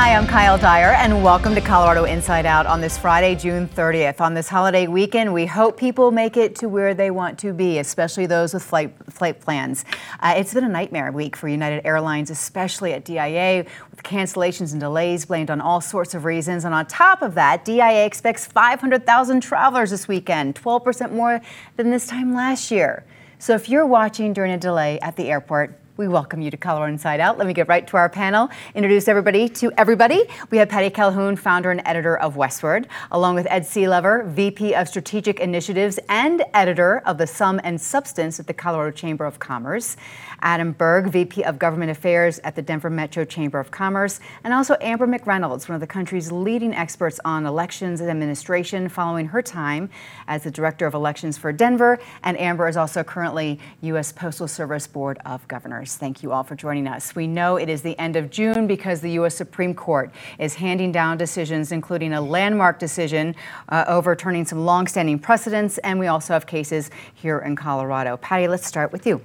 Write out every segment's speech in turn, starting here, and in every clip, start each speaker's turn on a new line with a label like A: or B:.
A: Hi, I'm Kyle Dyer, and welcome to Colorado Inside Out on this Friday, June 30th. On this holiday weekend, we hope people make it to where they want to be, especially those with flight, flight plans. Uh, it's been a nightmare week for United Airlines, especially at DIA, with cancellations and delays blamed on all sorts of reasons. And on top of that, DIA expects 500,000 travelers this weekend, 12% more than this time last year. So if you're watching during a delay at the airport, we welcome you to Colorado Inside Out. Let me get right to our panel. Introduce everybody to everybody. We have Patty Calhoun, founder and editor of Westword, along with Ed Sealover, VP of Strategic Initiatives and editor of The Sum and Substance at the Colorado Chamber of Commerce. Adam Burg, VP of Government Affairs at the Denver Metro Chamber of Commerce, and also Amber McReynolds, one of the country's leading experts on elections and administration following her time as the Director of Elections for Denver. And Amber is also currently U.S. Postal Service Board of Governors. Thank you all for joining us. We know it is the end of June because the U.S. Supreme Court is handing down decisions, including a landmark decision uh, overturning some longstanding precedents, and we also have cases here in Colorado. Patty, let's start with you.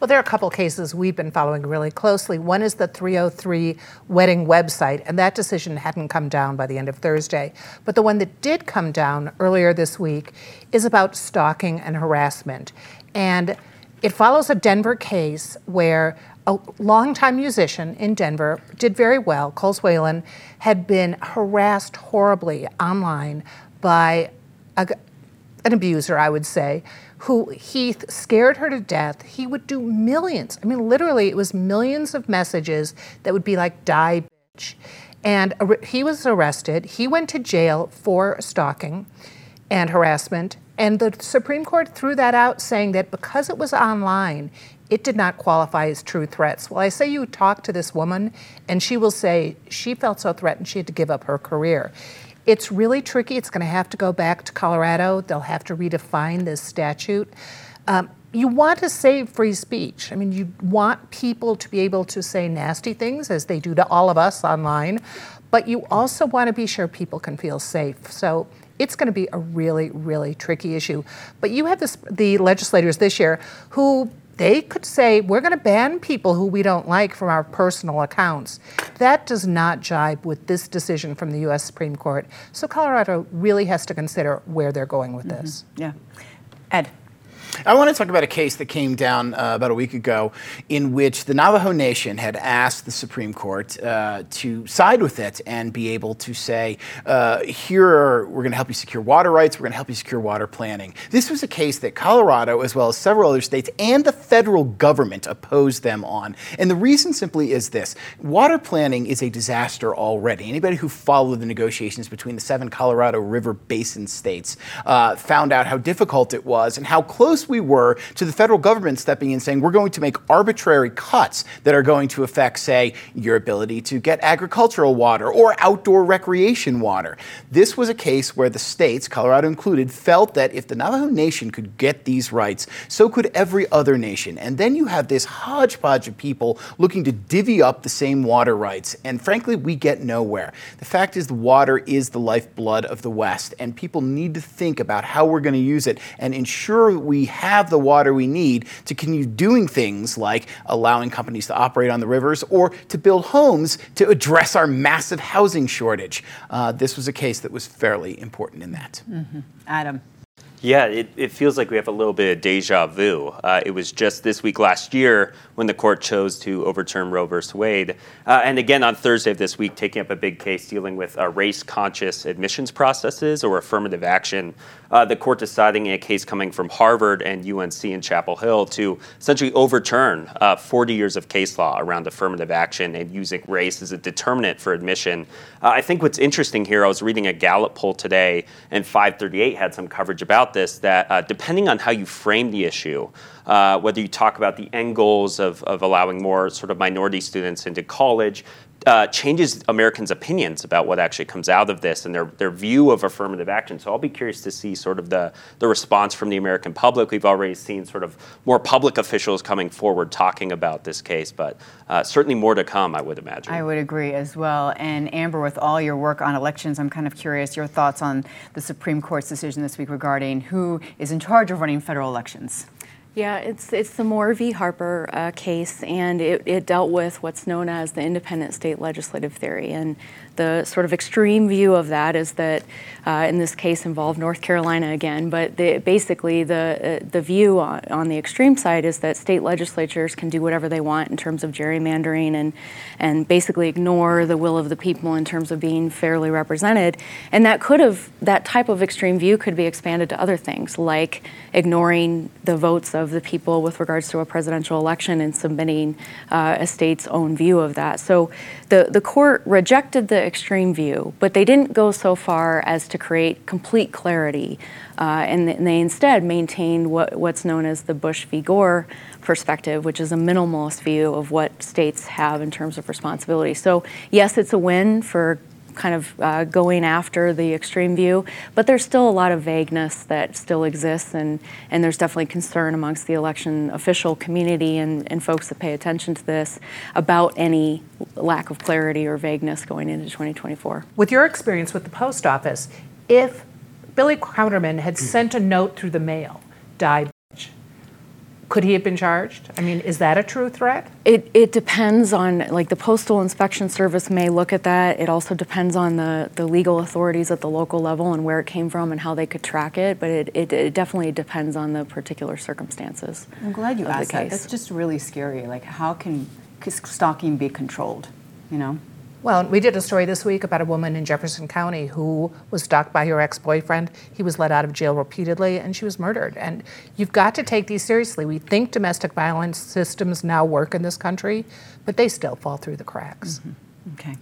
B: Well, there are a couple cases we've been following really closely. One is the 303 wedding website, and that decision hadn't come down by the end of Thursday. But the one that did come down earlier this week is about stalking and harassment. And it follows a Denver case where a longtime musician in Denver did very well. Coles Whalen had been harassed horribly online by a, an abuser, I would say, who he scared her to death. He would do millions. I mean, literally, it was millions of messages that would be like, die, bitch. And he was arrested. He went to jail for stalking and harassment. And the Supreme Court threw that out, saying that because it was online, it did not qualify as true threats. Well, I say you talk to this woman, and she will say she felt so threatened she had to give up her career. It's really tricky. It's going to have to go back to Colorado. They'll have to redefine this statute. Um, you want to save free speech. I mean, you want people to be able to say nasty things as they do to all of us online, but you also want to be sure people can feel safe. So it's going to be a really, really tricky issue. But you have this, the legislators this year who they could say, we're going to ban people who we don't like from our personal accounts. That does not jibe with this decision from the U.S. Supreme Court. So Colorado really has to consider where they're going with mm-hmm. this.
A: Yeah. Ed.
C: I want to talk about a case that came down uh, about a week ago in which the Navajo Nation had asked the Supreme Court uh, to side with it and be able to say, uh, here, are, we're going to help you secure water rights, we're going to help you secure water planning. This was a case that Colorado, as well as several other states and the federal government, opposed them on. And the reason simply is this water planning is a disaster already. Anybody who followed the negotiations between the seven Colorado River Basin states uh, found out how difficult it was and how close we were to the federal government stepping in saying we're going to make arbitrary cuts that are going to affect, say, your ability to get agricultural water or outdoor recreation water. This was a case where the states, Colorado included, felt that if the Navajo Nation could get these rights, so could every other nation. And then you have this hodgepodge of people looking to divvy up the same water rights. And frankly, we get nowhere. The fact is, the water is the lifeblood of the West, and people need to think about how we're going to use it and ensure we have the water we need to continue doing things like allowing companies to operate on the rivers or to build homes to address our massive housing shortage. Uh, this was a case that was fairly important in that.
A: Mm-hmm. Adam.
D: Yeah, it, it, feels like we have a little bit of deja vu. Uh, it was just this week last year when the court chose to overturn Roe v. Wade. Uh, and again on Thursday of this week, taking up a big case dealing with uh, race conscious admissions processes or affirmative action. Uh, the court deciding in a case coming from Harvard and UNC in Chapel Hill to essentially overturn uh, 40 years of case law around affirmative action and using race as a determinant for admission. Uh, I think what's interesting here, I was reading a Gallup poll today, and 538 had some coverage about about this that uh, depending on how you frame the issue, uh, whether you talk about the end goals of, of allowing more sort of minority students into college, uh, changes Americans' opinions about what actually comes out of this and their, their view of affirmative action. So I'll be curious to see sort of the, the response from the American public. We've already seen sort of more public officials coming forward talking about this case, but uh, certainly more to come, I would imagine.
A: I would agree as well. And Amber, with all your work on elections, I'm kind of curious your thoughts on the Supreme Court's decision this week regarding who is in charge of running federal elections.
E: Yeah, it's it's the Moore v. Harper uh, case, and it, it dealt with what's known as the independent state legislative theory. And the sort of extreme view of that is that, uh, in this case, involved North Carolina again. But the, basically, the uh, the view on, on, the extreme side is that state legislatures can do whatever they want in terms of gerrymandering and and basically ignore the will of the people in terms of being fairly represented. And that could have that type of extreme view could be expanded to other things like ignoring the votes of the people with regards to a presidential election and submitting uh, a state's own view of that. So the the court rejected the extreme view, but they didn't go so far as to create complete clarity. Uh, and, and, they instead maintained what, what's known as the Bush v. Gore perspective, which is a minimalist view of what states have in terms of responsibility. So, yes, it's a win for kind of uh, going after the extreme view, but there's still a lot of vagueness that still exists, and, and there's definitely concern amongst the election official community and, and folks that pay attention to this about any lack of clarity or vagueness going into 2024.
B: With your experience with the post office, if Billy Counterman had sent a note through the mail, died could he have been charged? I mean, is that a true threat?
E: It, it depends on, like, the Postal Inspection Service may look at that. It also depends on the, the legal authorities at the local level and where it came from and how they could track it. But it, it, it definitely depends on the particular circumstances.
A: I'm glad you asked that. That's just really scary. Like, how can stalking be controlled? You know?
B: Well, we did a story this week about a woman in Jefferson County who was stalked by her ex boyfriend. He was let out of jail repeatedly and she was murdered. And you've got to take these seriously. We think domestic violence systems now work in this country, but they still fall through the cracks.
A: Mm-hmm. Okay.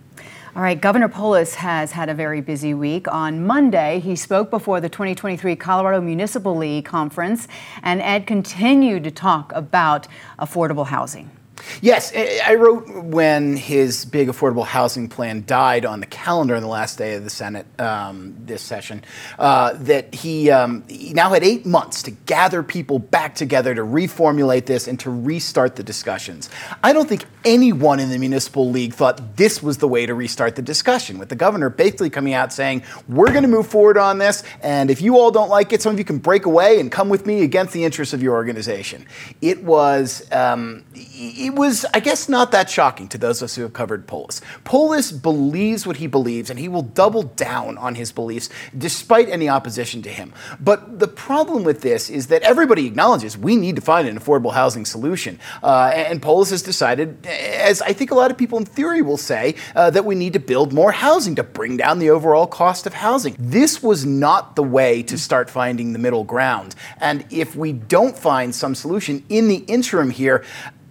A: All right, Governor Polis has had a very busy week. On Monday, he spoke before the 2023 Colorado Municipal League Conference, and Ed continued to talk about affordable housing.
C: Yes, I wrote when his big affordable housing plan died on the calendar on the last day of the Senate um, this session uh, that he, um, he now had eight months to gather people back together to reformulate this and to restart the discussions. I don't think anyone in the municipal league thought this was the way to restart the discussion, with the governor basically coming out saying, We're going to move forward on this, and if you all don't like it, some of you can break away and come with me against the interests of your organization. It was. Um, it was, I guess, not that shocking to those of us who have covered Polis. Polis believes what he believes, and he will double down on his beliefs despite any opposition to him. But the problem with this is that everybody acknowledges we need to find an affordable housing solution. Uh, and Polis has decided, as I think a lot of people in theory will say, uh, that we need to build more housing to bring down the overall cost of housing. This was not the way to start finding the middle ground. And if we don't find some solution in the interim here,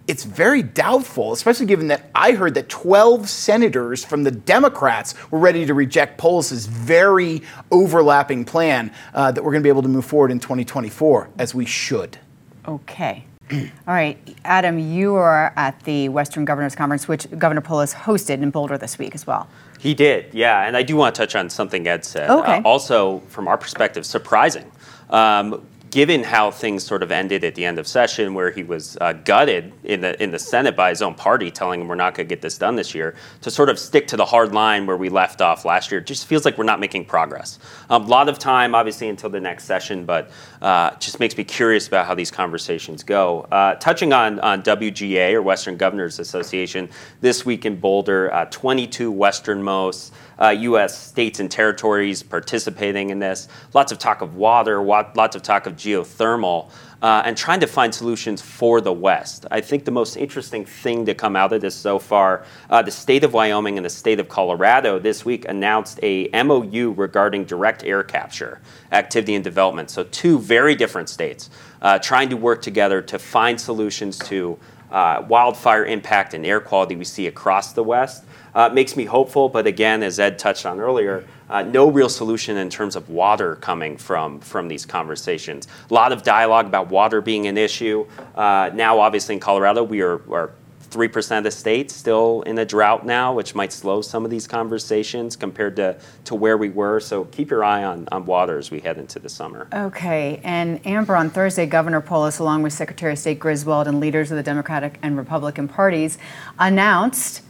C: it's very doubtful, especially given that I heard that 12 senators from the Democrats were ready to reject Polis's very overlapping plan uh, that we're going to be able to move forward in 2024, as we should.
A: Okay. All right, Adam, you are at the Western Governors Conference, which Governor Polis hosted in Boulder this week as well.
D: He did, yeah. And I do want to touch on something Ed said.
A: Okay. Uh,
D: also, from our perspective, surprising. Um, given how things sort of ended at the end of session, where he was uh, gutted in the in the Senate by his own party, telling him we're not going to get this done this year, to sort of stick to the hard line where we left off last year, just feels like we're not making progress. A um, lot of time, obviously, until the next session, but uh, just makes me curious about how these conversations go. Uh, touching on on WGA or Western Governors Association this week in Boulder, uh, 22 westernmost U.S. states and territories participating in this. Lots of talk of water, lots of talk of geothermal, uh, and trying to find solutions for the West. I think the most interesting thing to come out of this so far, uh, the state of Wyoming and the state of Colorado this week announced a MOU regarding direct air capture activity and development. So two very different states uh, trying to work together to find solutions to uh, wildfire impact and air quality we see across the West uh, makes me hopeful. But again, as Ed touched on earlier, uh, no real solution in terms of water coming from from these conversations. A lot of dialogue about water being an issue. Uh, now, obviously, in Colorado, we are, are 3% of the state still in a drought now, which might slow some of these conversations compared to, to where we were. So keep your eye on, on water as we head into the summer.
A: Okay. And Amber, on Thursday, Governor Polis, along with Secretary of State Griswold and leaders of the Democratic and Republican parties, announced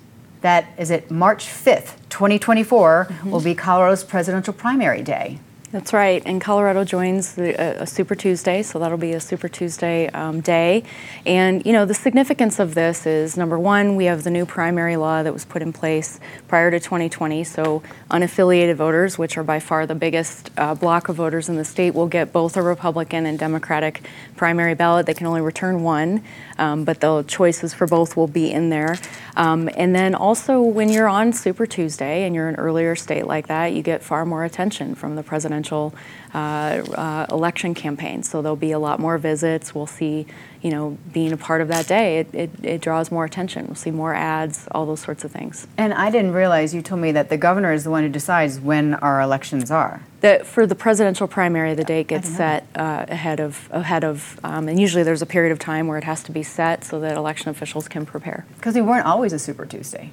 A: that is it March 5th, 2024 mm-hmm. will be Colorado's presidential primary day.
E: That's right. And Colorado joins the, uh, a Super Tuesday, so that'll be a Super Tuesday um, day. And, you know, the significance of this is number one, we have the new primary law that was put in place prior to 2020. So unaffiliated voters, which are by far the biggest uh, block of voters in the state, will get both a Republican and Democratic primary ballot. They can only return one, um, but the choices for both will be in there. Um, and then also, when you're on Super Tuesday and you're an earlier state like that, you get far more attention from the presidential uh, uh, election campaign. So there'll be a lot more visits. We'll see, you know, being a part of that day, it, it, it draws more attention. We'll see more ads, all those sorts of things.
A: And I didn't realize you told me that the governor is the one who decides when our elections are.
E: That for the presidential primary, the date gets set uh, ahead of ahead of, um, and usually there's a period of time where it has to be set so that election officials can prepare.
A: Because we weren't always a Super Tuesday.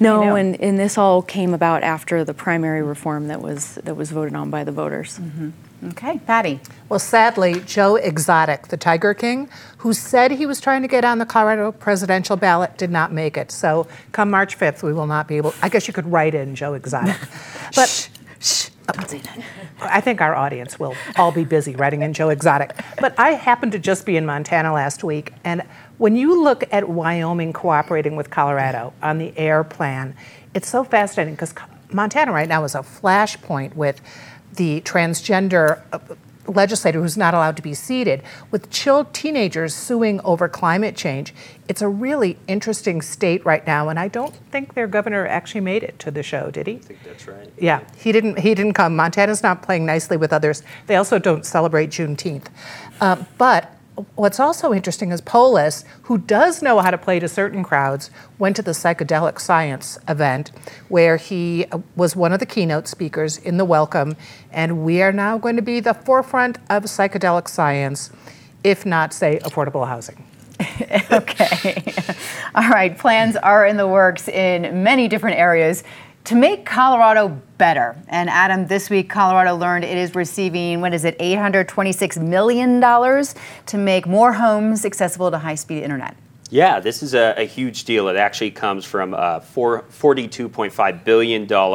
E: No, and, and this all came about after the primary reform that was that was voted on by the voters.
A: Okay, Patty.
B: Well, sadly, Joe Exotic, the Tiger King, who said he was trying to get on the Colorado presidential ballot, did not make it. So come March 5th, we will not be able, I guess you could write in Joe Exotic. But shh, I think our audience will all be busy writing in Joe Exotic. But I happened to just be in Montana last week, and when you look at Wyoming cooperating with Colorado on the air plan, it's so fascinating because Montana right now is a flashpoint with the transgender uh, legislator who's not allowed to be seated, with chill teenagers suing over climate change. It's a really interesting state right now, and I don't think their governor actually made it to the show, did he? I think
D: That's right.
B: Yeah, he didn't. He didn't come. Montana's not playing nicely with others. They also don't celebrate Juneteenth. Uh, but what's also interesting is Polis, who does know how to play to certain crowds, went to the psychedelic science event where he uh, was one of the keynote speakers in the welcome, and we are now going to be the forefront of psychedelic science, if not say affordable housing.
A: Okay. All right. Plans are in the works in many different areas to make Colorado better. And Adam, this week Colorado learned it is receiving, what is it, $826 million to make more homes accessible to high speed internet.
D: Yeah, this is a, a huge deal. It actually comes from uh, four, $42.5 billion uh,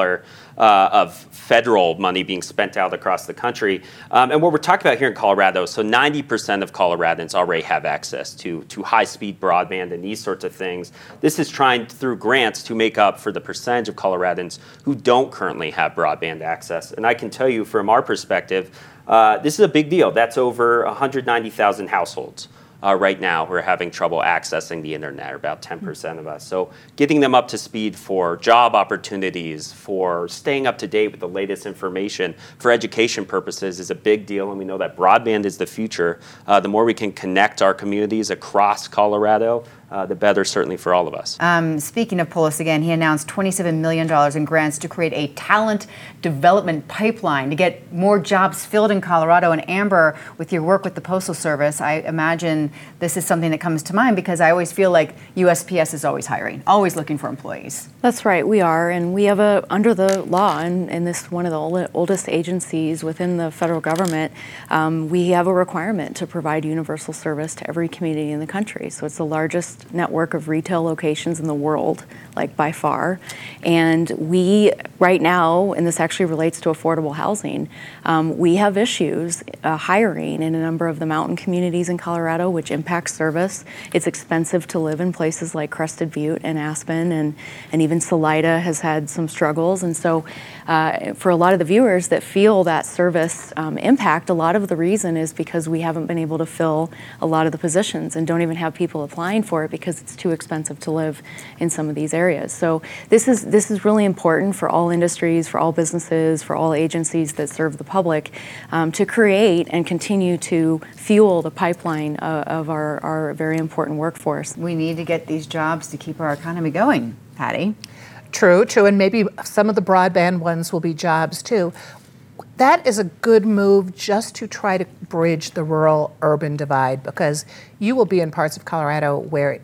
D: of federal money being spent out across the country. Um, and what we're talking about here in Colorado, so 90% of Coloradans already have access to, to high speed broadband and these sorts of things. This is trying through grants to make up for the percentage of Coloradans who don't currently have broadband access. And I can tell you from our perspective, uh, this is a big deal. That's over 190,000 households uh, right now who are having trouble accessing the internet, about 10% of us. So getting them up to speed for job opportunities, for staying up to date with the latest information for education purposes is a big deal. And we know that broadband is the future. Uh, the more we can connect our communities across Colorado, uh, the better certainly for all of us.
A: Um, speaking of Polis again, he announced $27 million in grants to create a talent development pipeline to get more jobs filled in Colorado. And Amber, with your work with the Postal Service, I imagine this is something that comes to mind because I always feel like USPS is always hiring, always looking for employees.
E: That's right, we are, and we have a under the law, and, and this one of the ol- oldest agencies within the federal government. Um, we have a requirement to provide universal service to every community in the country. So it's the largest network of retail locations in the world, like by far. And we, right now, and this actually relates to affordable housing, um, we have issues uh, hiring in a number of the mountain communities in Colorado, which impacts service. It's expensive to live in places like Crested Butte and Aspen, and, and even Salida has had some struggles. And so, uh, for a lot of the viewers that feel that service um, impact, a lot of the reason is because we haven't been able to fill a lot of the positions and don't even have people applying for it because it's too expensive to live in some of these areas. So this is this is really important for all industries, for all businesses, for all agencies that serve the public um, to create and continue to fuel the pipeline of, of our, our very important workforce.
A: We need to get these jobs to keep our economy going, Patty.
B: True, true, and maybe some of the broadband ones will be jobs too. That is a good move just to try to bridge the rural urban divide because you will be in parts of Colorado where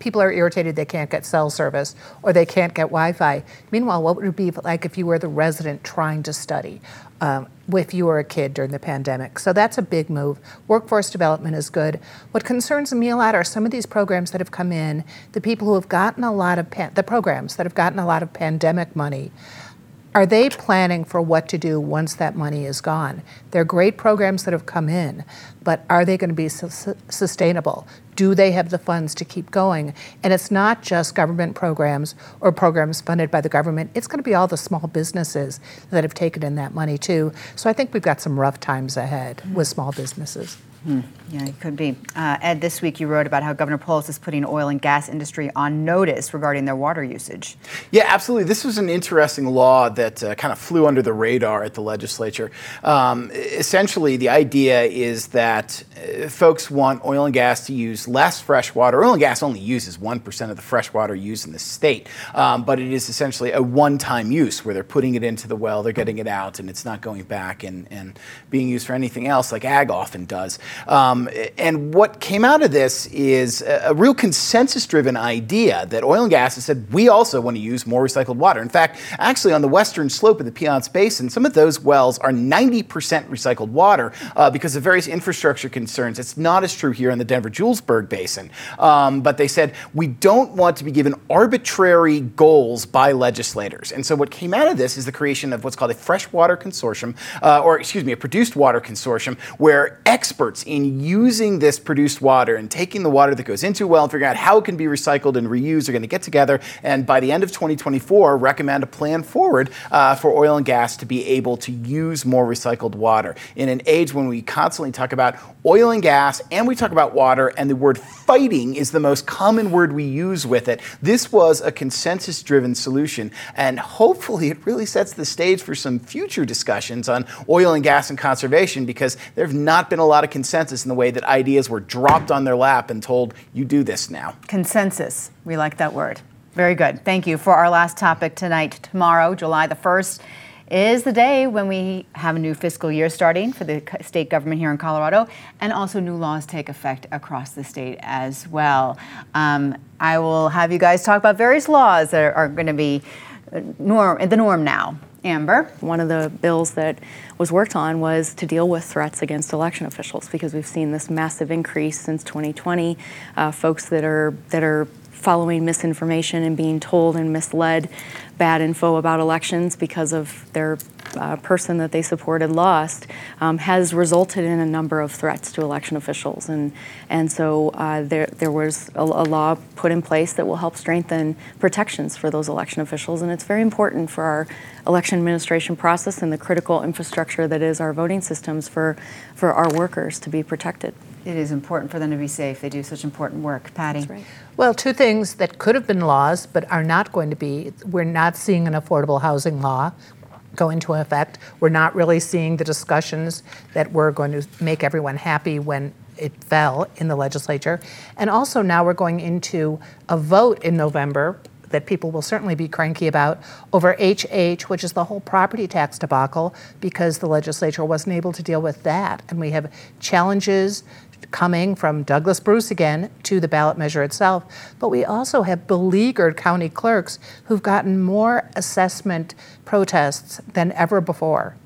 B: people are irritated they can't get cell service or they can't get Wi Fi. Meanwhile, what would it be like if you were the resident trying to study? Um, if you were a kid during the pandemic. So that's a big move. Workforce development is good. What concerns me a lot are some of these programs that have come in, the people who have gotten a lot of, pan- the programs that have gotten a lot of pandemic money Are they planning for what to do once that money is gone? They're great programs that have come in, but are they going to be su- sustainable? Do they have the funds to keep going? And it's not just government programs or programs funded by the government, it's going to be all the small businesses that have taken in that money too. So I think we've got some rough times ahead with small businesses.
A: Hmm. Yeah, it could be. Uh, Ed, this week you wrote about how Governor Polis is putting oil and gas industry on notice regarding their water usage.
C: Yeah, absolutely. This was an interesting law that uh, kind of flew under the radar at the legislature. Um, essentially, the idea is that uh, folks want oil and gas to use less fresh water. Oil and gas only uses 1% of the fresh water used in the state, um, but it is essentially a one time use where they're putting it into the well, they're getting it out, and it's not going back and, and being used for anything else like ag often does. Um, and what came out of this is a, a real consensus driven idea that oil and gas has said we also want to use more recycled water. In fact, actually, on the western slope of the Piceance Basin, some of those wells are 90% recycled water uh, because of various infrastructure concerns. It's not as true here in the Denver Julesburg Basin. Um, but they said we don't want to be given arbitrary goals by legislators. And so what came out of this is the creation of what's called a freshwater consortium, uh, or excuse me, a produced water consortium, where experts in using this produced water and taking the water that goes into a well and figuring out how it can be recycled and reused are going to get together and by the end of 2024 recommend a plan forward uh, for oil and gas to be able to use more recycled water. In an age when we constantly talk about oil and gas and we talk about water and the word fighting is the most common word we use with it, this was a consensus driven solution and hopefully it really sets the stage for some future discussions on oil and gas and conservation because there have not been a lot of consensus in the way that ideas were dropped on their lap and told, you do this now.
A: Consensus. We like that word. Very good. Thank you. For our last topic tonight, tomorrow, July the 1st, is the day when we have a new fiscal year starting for the state government here in Colorado, and also new laws take effect across the state as well. Um, I will have you guys talk about various laws that are, are going to be uh, norm, the norm now. Amber?
E: One of the bills that was worked on was to deal with threats against election officials because we've seen this massive increase since 2020. Uh, folks that are that are following misinformation and being told and misled bad info about elections because of their uh, person that they supported lost um, has resulted in a number of threats to election officials. And, and so uh, there, there was a, a, law put in place that will help strengthen protections for those election officials. And it's very important for our election administration process and the critical infrastructure that is our voting systems for, for our workers to be protected.
A: It is important for them to be safe. They do such important work. Patty?
E: Right.
B: Well, two things that could have been laws but are not going to be. We're not seeing an affordable housing law go into effect. We're not really seeing the discussions that were going to make everyone happy when it fell in the legislature. And also now we're going into a vote in November that people will certainly be cranky about over HH, which is the whole property tax debacle, because the legislature wasn't able to deal with that. And we have challenges coming from Douglas Bruce again to the ballot measure itself. But we also have beleaguered county clerks who've gotten more assessment protests than ever before.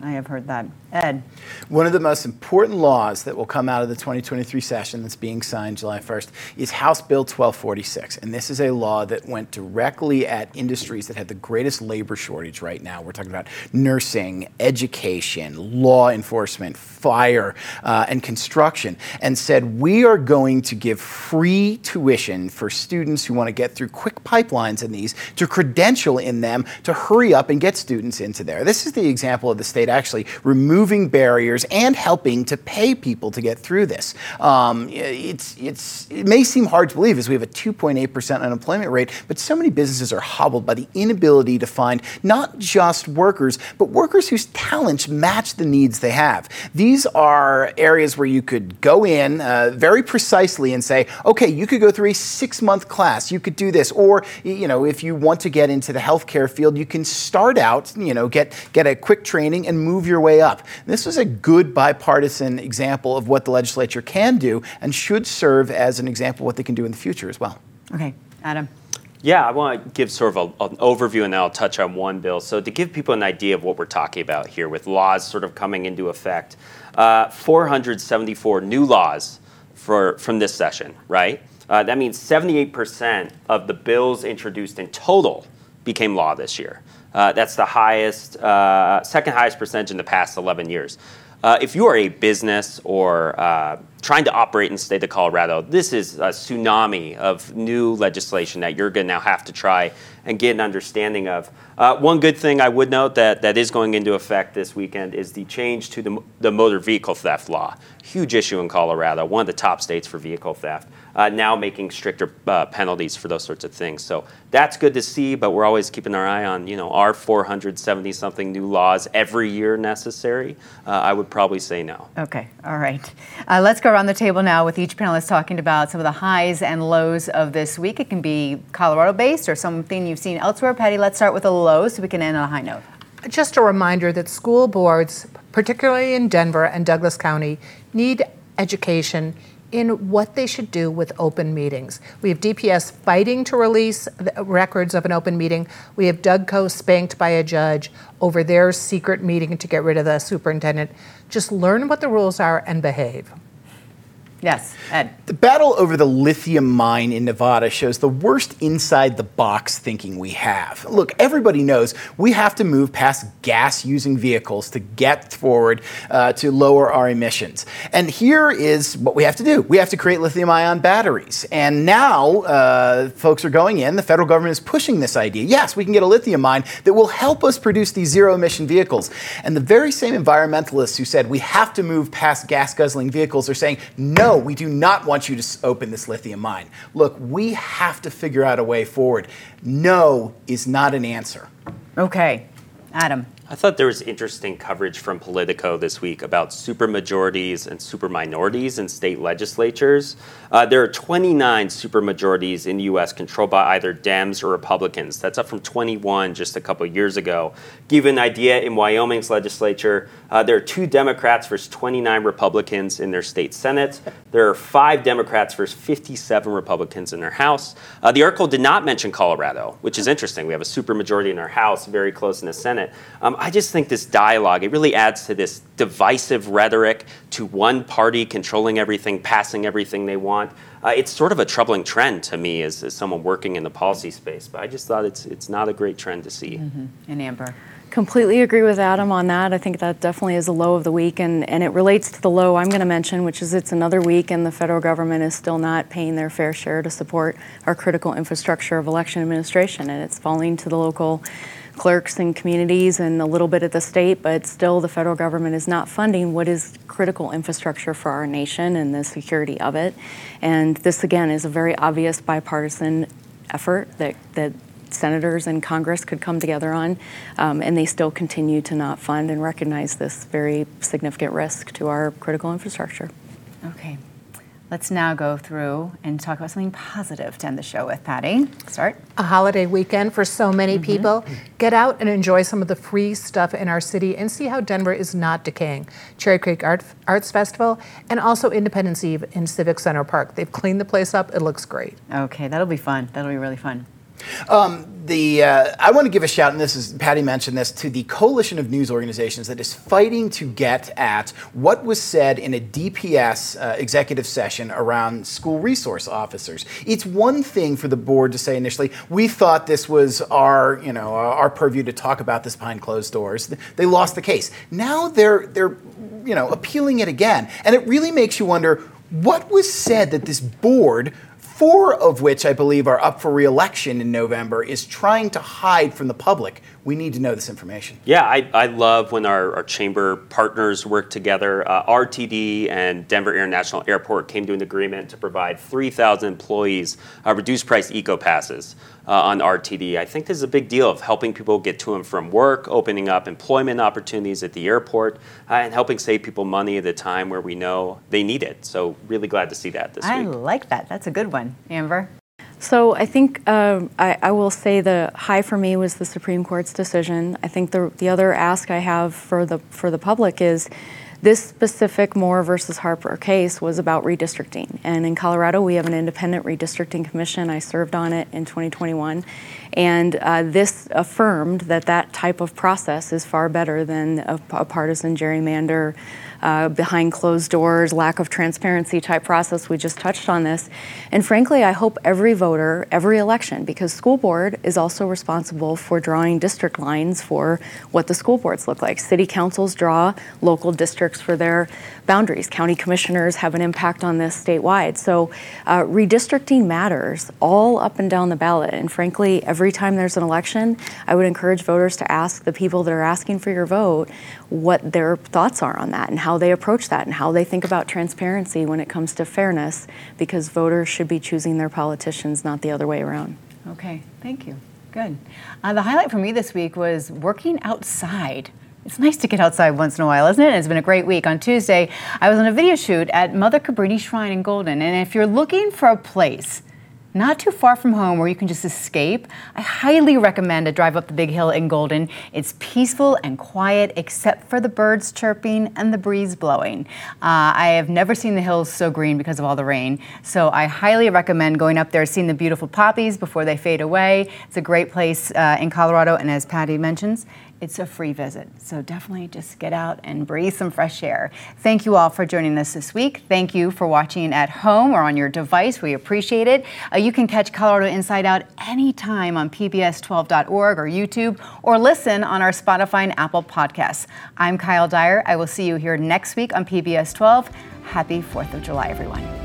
A: I have heard that. Ed.
C: One of the most important laws that will come out of the 2023 session that's being signed July 1st is House Bill 1246. And this is a law that went directly at industries that have the greatest labor shortage right now. We're talking about nursing, education, law enforcement, fire, uh, and construction, and said we are going to give free tuition for students who want to get through quick pipelines in these to credential in them to hurry up and get students into there. This is the example of the state actually removing barriers and helping to pay people to get through this. Um, it's, it's, it may seem hard to believe as we have a 2.8% unemployment rate, but so many businesses are hobbled by the inability to find not just workers, but workers whose talents match the needs they have. These are areas where you could go in uh, very precisely and say, okay, you could go through a six month class, you could do this. Or, you know, if you want to get into the healthcare field, you can start out, you know, get, get a quick training and move your way up. This was a good bipartisan example of what the legislature can do and should serve as an example of what they can do in the future as well.
A: Okay, Adam.
D: Yeah, I want to give sort of a, an overview and then I'll touch on one bill. So, to give people an idea of what we're talking about here with laws sort of coming into effect, uh, 474 new laws for, from this session, right? Uh, that means 78% of the bills introduced in total became law this year. Uh, that's the highest, uh, second highest percentage in the past 11 years. Uh, if you are a business or trying to operate in the state of Colorado, this is a tsunami of new legislation that you're going to now have to try and get an understanding of. Uh, one good thing I would note that, that is going into effect this weekend is the change to the, the motor vehicle theft law. Huge issue in Colorado, one of the top states for vehicle theft uh, now making stricter uh, penalties for those sorts of things. So that's good to see, but we're always keeping our eye on, you know, are 470 something new laws every year necessary? Uh, I would probably say no.
A: Okay, all right. Uh, let's go around the table now with each panelist talking about some of the highs and lows of this week. It can be Colorado based or something you've seen elsewhere. Patty, let's start with a low so we can end on a high note.
B: Just a reminder that school boards, particularly in Denver and Douglas County, need education in what they should do with open meetings. We have DPS fighting to release records of an open meeting. We have Doug Dougco spanked by a judge over their secret meeting to get rid of the superintendent. Just learn what the rules are and behave.
A: Yes, Ed.
C: The battle over the lithium mine in Nevada shows the worst inside the box thinking we have. Look, everybody knows we have to move past gas using vehicles to get forward uh, to lower our emissions. And here is what we have to do we have to create lithium ion batteries. And now uh, folks are going in, the federal government is pushing this idea. Yes, we can get a lithium mine that will help us produce these zero emission vehicles. And the very same environmentalists who said we have to move past gas guzzling vehicles are saying, no no, we do not want you to open this lithium mine. Look, we have to figure out a way forward. No is not an answer.
A: Okay. Adam.
D: I thought there was interesting coverage from Politico this week about supermajorities and superminorities in state legislatures. Uh, there are 29 supermajorities in the U.S. controlled by either Dems or Republicans. That's up from 21 just a couple years ago. Give an idea, in Wyoming's legislature, uh, there are two Democrats versus 29 Republicans in their state Senate. There are five Democrats versus 57 Republicans in their House. Uh, the article did not mention Colorado, which is interesting. We have a supermajority in our House, very close in the Senate. Um, I just think this dialogue, it really adds to this divisive rhetoric to one party controlling everything, passing everything they want. Uh, it's sort of a troubling trend to me as, as, someone working in the policy space, but I just thought it's, it's not a great trend to see.
A: Mm-hmm. And Amber?
E: Completely agree with Adam on that. I think that definitely is a low of the week, and, and it relates to the low I'm going to mention, which is it's another week and the federal government is still not paying their fair share to support our critical infrastructure of election administration, and it's falling to the local clerks and communities and a little bit at the state, but still the federal government is not funding what is critical infrastructure for our nation and the security of it. And this, again, is a very obvious bipartisan effort that, that senators and Congress could come together on, um, and they still continue to not fund and recognize this very significant risk to our critical infrastructure.
A: Okay. Let's now go through and talk about something positive to end the show with. Patty, start.
B: A holiday weekend for so many mm-hmm. people. Get out and enjoy some of the free stuff in our city and see how Denver is not decaying. Cherry Creek Art, Arts Festival and also Independence Eve in Civic Center Park. They've cleaned the place up. It looks great.
A: Okay, that'll be fun. That'll be really fun.
C: Um, the uh, I want to give a shout, and this is Patty mentioned this to the coalition of news organizations that is fighting to get at what was said in a DPS uh, executive session around school resource officers. It's one thing for the board to say initially, we thought this was our you know our purview to talk about this behind closed doors. They lost the case. Now they're they're you know appealing it again, and it really makes you wonder what was said that this board four of which I believe are up for reelection in November, is trying to hide from the public. We need to know this information.
D: Yeah, I, I love when our, our chamber partners work together. Uh, RTD and Denver International Airport came to an agreement to provide 3,000 employees uh, reduced price eco passes uh, on RTD. I think this is a big deal of helping people get to and from work, opening up employment opportunities at the airport, uh, and helping save people money at a time where we know they need it. So, really glad to see that this
A: I
D: week.
A: I like that. That's a good one. Amber?
E: So I think uh, I, I, will say the high for me was the Supreme Court's decision. I think the the other ask I have for the for the public is this specific Moore versus Harper case was about redistricting. And in Colorado, we have an independent redistricting commission. I served on it in 2021. And uh, this affirmed that that type of process is far better than a, a partisan gerrymander uh, behind closed doors, lack of transparency type process. We just touched on this. And frankly, I hope every voter, every election, because school board is also responsible for drawing district lines for what the school boards look like. City councils draw local districts for their boundaries. County commissioners have an impact on this statewide. So uh, redistricting matters all up and down the ballot. And frankly, every time there's an election, I would encourage voters to ask the people that are asking for your vote what their thoughts are on that and how they approach that and how they think about transparency when it comes to fairness, because voters should be choosing their politicians, not the other way around.
A: Okay, thank you. Good. Uh, the highlight for me this week was working outside. It's nice to get outside once in a while, isn't it? It's been a great week. On Tuesday, I was on a video shoot at Mother Cabrini Shrine in Golden. And if you're looking for a place not too far from home where you can just escape, I highly recommend a drive up the big hill in Golden. It's peaceful and quiet except for the birds chirping and the breeze blowing. Uh, I have never seen the hills so green because of all the rain, so I highly recommend going up there, seeing the beautiful poppies before they fade away. It's a great place uh, in Colorado, and as Patty mentions, it's a free visit. So definitely just get out and breathe some fresh air. Thank you all for joining us this week. Thank you for watching at home or on your device. We appreciate it. Uh, you can catch Colorado Inside Out anytime on PBS12.org or YouTube or listen on our Spotify and Apple podcasts. I'm Kyle Dyer. I will see you here next week on PBS 12. Happy 4th of July, everyone.